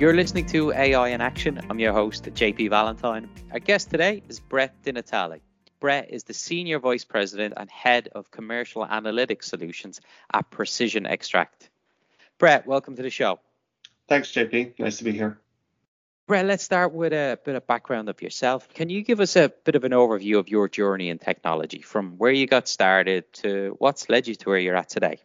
You're listening to AI in Action. I'm your host, JP Valentine. Our guest today is Brett DiNatale. Brett is the Senior Vice President and Head of Commercial Analytics Solutions at PRECISIONxtract. Brett, welcome to the show. Thanks, JP. Nice to be here. Brett, let's start with a bit of background of yourself. Can you give us a bit of an overview of your journey in technology from where you got started to what's led you to where you're at today?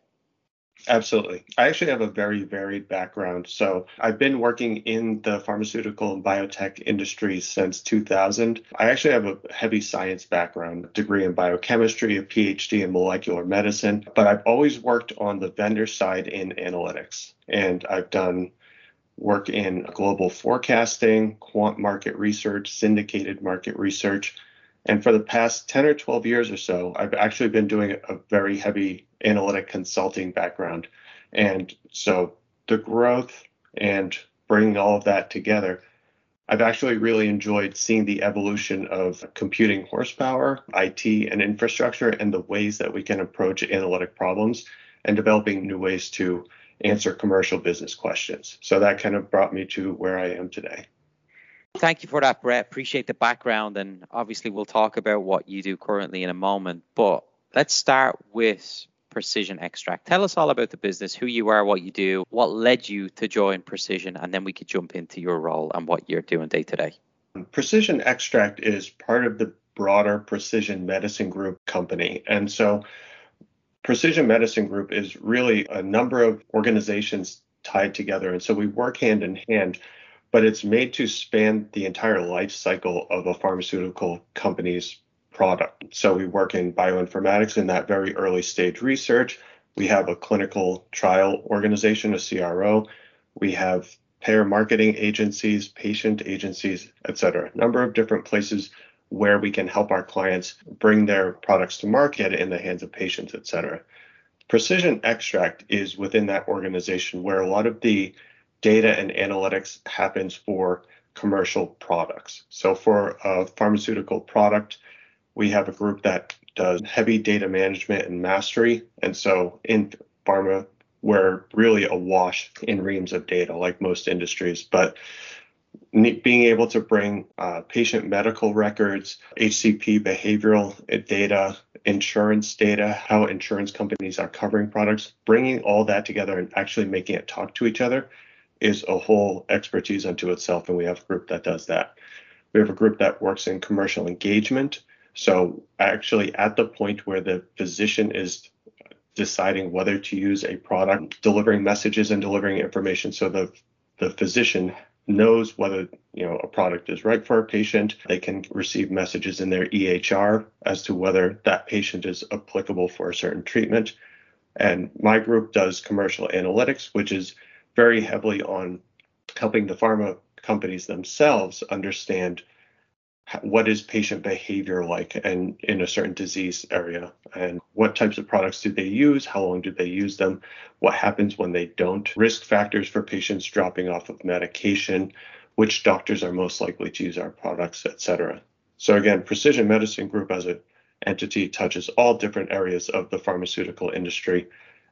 Absolutely. I actually have a very varied background. So I've been working in the pharmaceutical and biotech industry since 2000. I actually have a heavy science background, degree in biochemistry, a PhD in molecular medicine, but I've always worked on the vendor side in analytics. And I've done work in global forecasting, quant market research, syndicated market research. And for the past 10 or 12 years or so, I've actually been doing a very heavy analytic consulting background. And so the growth and bringing all of that together, I've actually really enjoyed seeing the evolution of computing horsepower, IT, and infrastructure, and the ways that we can approach analytic problems and developing new ways to answer commercial business questions. So that kind of brought me to where I am today. Thank you for that, Brett. Appreciate the background. And obviously, we'll talk about what you do currently in a moment. But let's start with PRECISIONxtract. Tell us all about the business, who you are, what you do, what led you to join Precision, and then we could jump into your role and what you're doing day to day. PRECISIONxtract is part of the broader Precision Medicine Group company. And so, Precision Medicine Group is really a number of organizations tied together. And so, we work hand in hand but it's made to span the entire life cycle of a pharmaceutical company's product. So we work in bioinformatics in that very early stage research. We have a clinical trial organization, a CRO. We have payer marketing agencies, patient agencies, et cetera. A number of different places where we can help our clients bring their products to market in the hands of patients, et cetera. PRECISIONxtract is within that organization where a lot of the data and analytics happens for commercial products. So for a pharmaceutical product, we have a group that does heavy data management and mastery. And so in pharma, we're really awash in reams of data, like most industries. But being able to bring uh, patient medical records, HCP behavioral data, insurance data, how insurance companies are covering products, bringing all that together and actually making it talk to each other is a whole expertise unto itself, and we have a group that does that. We have a group that works in commercial engagement. So, actually, at the point where the physician is deciding whether to use a product, delivering messages and delivering information so the, the physician knows whether you know a product is right for a patient. They can receive messages in their EHR as to whether that patient is applicable for a certain treatment. And my group does commercial analytics, which is very heavily on helping the pharma companies themselves understand what is patient behavior like and in a certain disease area? And what types of products do they use? How long do they use them? What happens when they don't? Risk factors for patients dropping off of medication which doctors are most likely to use our products etc so again precision medicine group as an entity touches all different areas of the pharmaceutical industry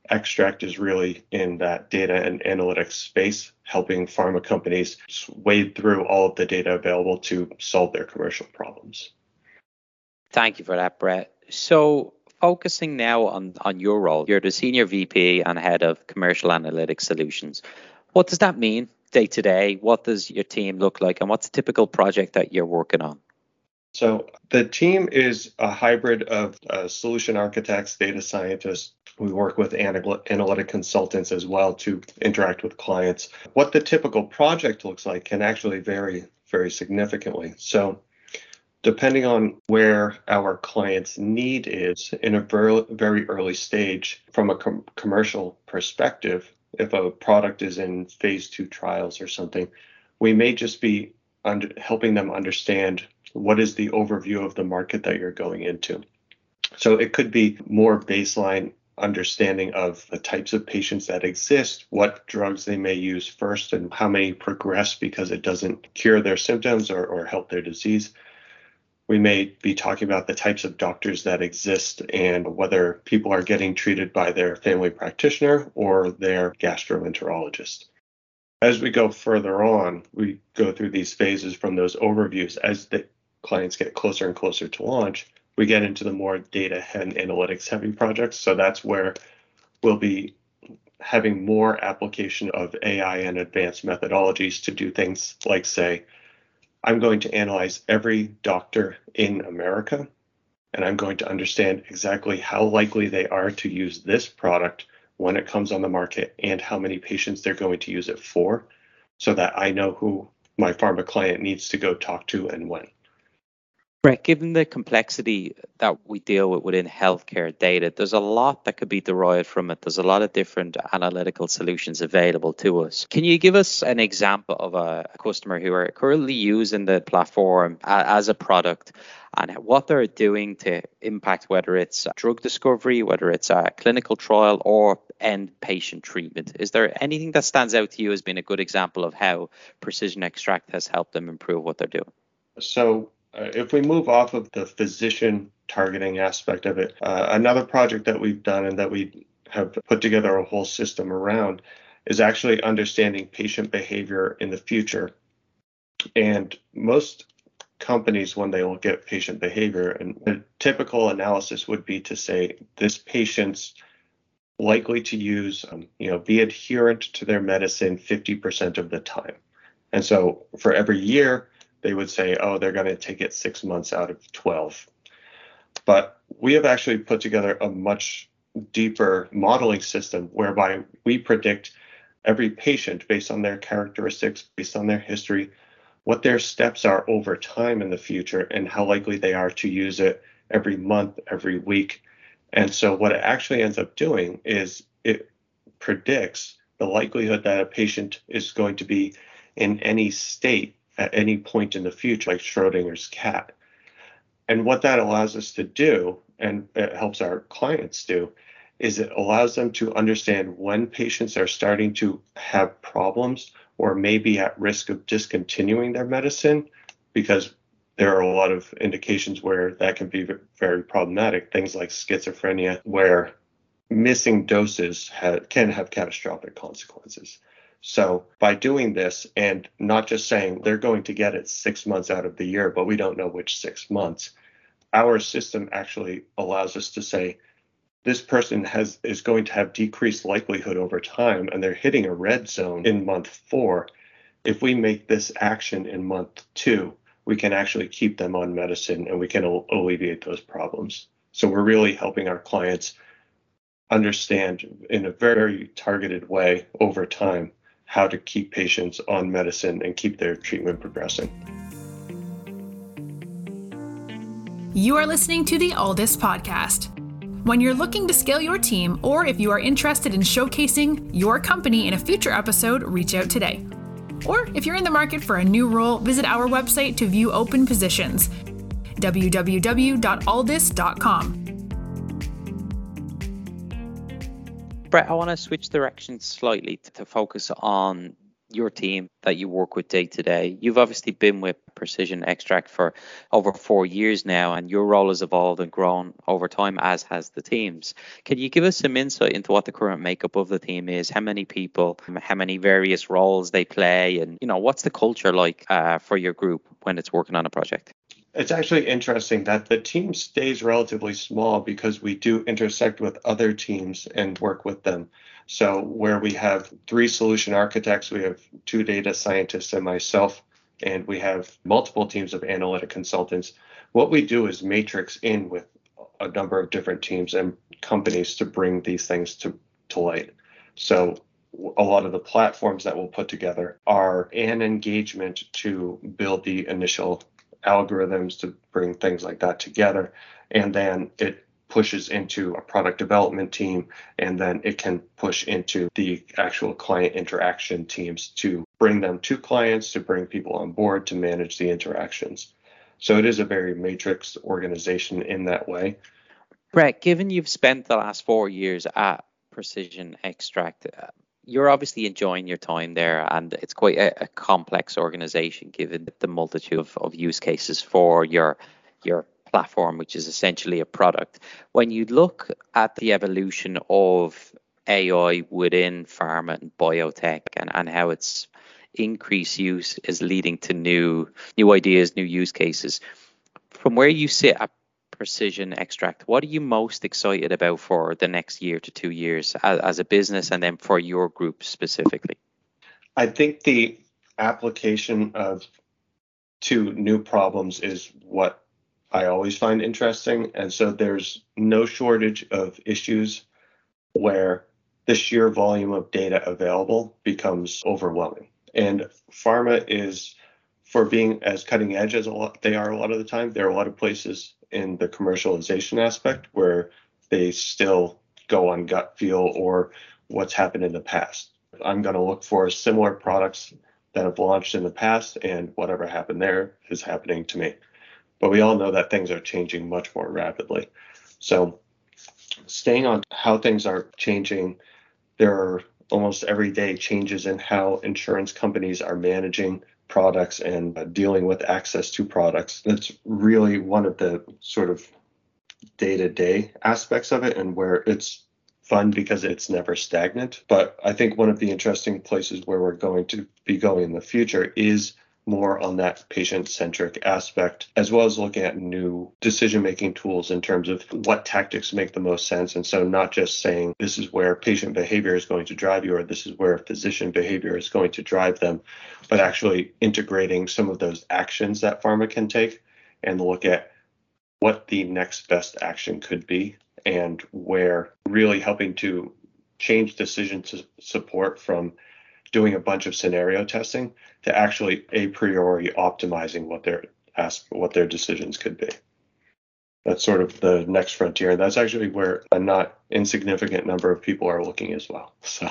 Extract is really in that data and analytics space, helping pharma companies wade through all of the data available to solve their commercial problems. Thank you for that, Brett. So, focusing now on, on your role, you're the Senior VP and Head of Commercial Analytics Solutions. What does that mean day to day? What does your team look like, and what's a typical project that you're working on? So, the team is a hybrid of uh, solution architects, data scientists, we work with analytic consultants as well to interact with clients. What the typical project looks like can actually vary very significantly. So, depending on where our client's need is in a very, very early stage from a com- commercial perspective, if a product is in phase two trials or something, we may just be under, helping them understand what is the overview of the market that you're going into. So it could be more baseline understanding of the types of patients that exist, what drugs they may use first, and how many progress because it doesn't cure their symptoms or, or help their disease. We may be talking about the types of doctors that exist and whether people are getting treated by their family practitioner or their gastroenterologist. As we go further on, we go through these phases from those overviews as the clients get closer and closer to launch we get into the more data and analytics heavy projects. So that's where we'll be having more application of AI and advanced methodologies to do things like say, I'm going to analyze every doctor in America and I'm going to understand exactly how likely they are to use this product when it comes on the market and how many patients they're going to use it for so that I know who my pharma client needs to go talk to and when. Brett, given the complexity that we deal with within healthcare data, there's a lot that could be derived from it. There's a lot of different analytical solutions available to us. Can you give us an example of a customer who are currently using the platform as a product and what they're doing to impact whether it's drug discovery, whether it's a clinical trial, or end patient treatment? Is there anything that stands out to you as being a good example of how PRECISIONxtract has helped them improve what they're doing? So, if we move off of the physician targeting aspect of it, uh, another project that we've done and that we have put together a whole system around is actually understanding patient behavior in the future. And most companies, when they look at patient behavior, and a typical analysis would be to say this patient's likely to use, um, you know, be adherent to their medicine 50% of the time. And so for every year, they would say, oh, they're going to take it six months out of 12. But we have actually put together a much deeper modeling system whereby we predict every patient based on their characteristics, based on their history, what their steps are over time in the future, and how likely they are to use it every month, every week. And so, what it actually ends up doing is it predicts the likelihood that a patient is going to be in any state at any point in the future, like Schrodinger's cat. And what that allows us to do, and it helps our clients do, is it allows them to understand when patients are starting to have problems or maybe at risk of discontinuing their medicine, because there are a lot of indications where that can be very problematic. Things like schizophrenia, where missing doses have, can have catastrophic consequences. So by doing this and not just saying they're going to get it six months out of the year, but we don't know which six months, our system actually allows us to say this person has is going to have decreased likelihood over time and they're hitting a red zone in month four. If we make this action in month two, we can actually keep them on medicine and we can alleviate those problems. So we're really helping our clients understand in a very targeted way over time how to keep patients on medicine and keep their treatment progressing. You are listening to the Alldus Podcast. When you're looking to scale your team, or if you are interested in showcasing your company in a future episode, reach out today. Or if you're in the market for a new role, visit our website to view open positions www.alldus.com. Brett, I want to switch directions slightly to, to focus on your team that you work with day to day. You've obviously been with PRECISIONxtract for over four years now, and your role has evolved and grown over time, as has the team's. Can you give us some insight into what the current makeup of the team is? How many people, how many various roles they play, and you know what's the culture like uh, for your group when it's working on a project? It's actually interesting that the team stays relatively small because we do intersect with other teams and work with them. So, where we have three solution architects, we have two data scientists and myself, and we have multiple teams of analytic consultants. What we do is matrix in with a number of different teams and companies to bring these things to, to light. So, a lot of the platforms that we'll put together are an engagement to build the initial algorithms to bring things like that together. And then it pushes into a product development team, and then it can push into the actual client interaction teams to bring them to clients, to bring people on board, to manage the interactions. So it is a very matrix organization in that way. Brett, given you've spent the last four years at PRECISIONxtract, you're obviously enjoying your time there, and it's quite a, a complex organization given the multitude of, of use cases for your your platform, which is essentially a product. When you look at the evolution of AI within pharma and biotech and, and how its increased use is leading to new new ideas, new use cases. From where you sit at PRECISIONxtract, what are you most excited about for the next year to two years as, as a business and then for your group specifically? I think the application of to new problems is what I always find interesting. And so there's no shortage of issues where the sheer volume of data available becomes overwhelming. And pharma is, for being as cutting edge as lot, they are a lot of the time, there are a lot of places in the commercialization aspect where they still go on gut feel or what's happened in the past. I'm going to look for similar products that have launched in the past, and whatever happened there is happening to me. But we all know that things are changing much more rapidly. So, staying on how things are changing, there are almost every day changes in how insurance companies are managing products and uh, dealing with access to products. That's really one of the sort of day to day aspects of it, and where it's fun because it's never stagnant. But I think one of the interesting places where we're going to be going in the future is more on that patient centric aspect, as well as looking at new decision making tools in terms of what tactics make the most sense. And so, not just saying this is where patient behavior is going to drive you or this is where physician behavior is going to drive them, but actually integrating some of those actions that pharma can take and look at what the next best action could be and where really helping to change decision support from doing a bunch of scenario testing to actually a priori optimizing what their ask what their decisions could be. That's sort of the next frontier. And that's actually where a not insignificant number of people are looking as well. So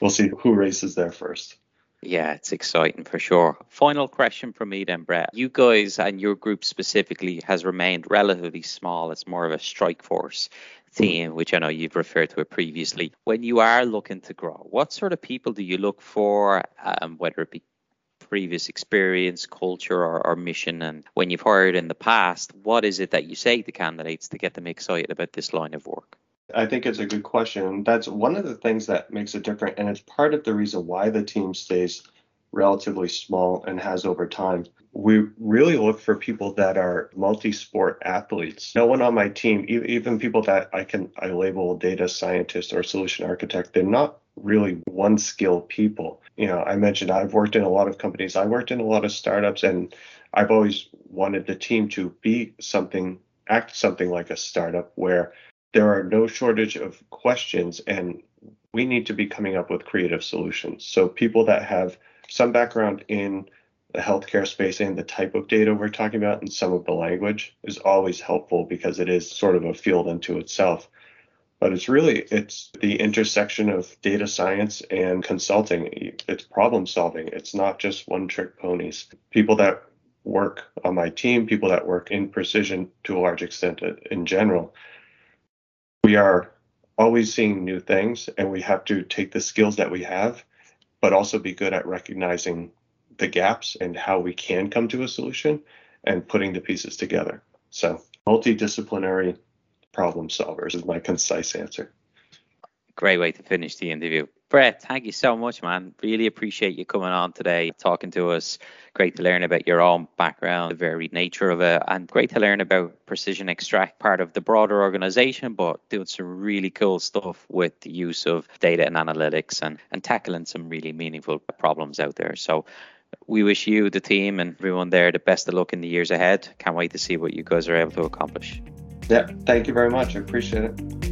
we'll see who races there first. Yeah, it's exciting for sure. Final question from me then, Brett. You guys and your group specifically has remained relatively small. It's more of a strike force theme, which I know you've referred to it previously. When you are looking to grow, what sort of people do you look for, um, whether it be previous experience, culture, or, or, mission? And when you've hired in the past, what is it that you say to candidates to get them excited about this line of work? I think it's a good question. That's one of the things that makes it different. And it's part of the reason why the team stays relatively small and has over time we really look for people that are multi-sport athletes. No one on my team, even people that I can I label data scientist or solution architect, they're not really one skill people. You know, I mentioned I've worked in a lot of companies. I worked in a lot of startups and I've always wanted the team to be something act something like a startup where there are no shortage of questions and we need to be coming up with creative solutions. So people that have some background in the healthcare space and the type of data we're talking about and some of the language is always helpful because it is sort of a field unto itself. But it's really it's the intersection of data science and consulting. It's problem solving. It's not just one trick ponies. People that work on my team people that work in precision to a large extent in general we are always seeing new things and we have to take the skills that we have but also be good at recognizing the gaps and how we can come to a solution and putting the pieces together. So, multidisciplinary problem solvers is my concise answer. Great way to finish the interview. Brett, thank you so much, man. Really appreciate you coming on today, talking to us. Great to learn about your own background, the varied nature of it, and great to learn about PRECISIONxtract, part of the broader organization, but doing some really cool stuff with the use of data and analytics and, and tackling some really meaningful problems out there. So, we wish you, the team, and everyone there the best of luck in the years ahead. Can't wait to see what you guys are able to accomplish. Yeah, thank you very much. I appreciate it.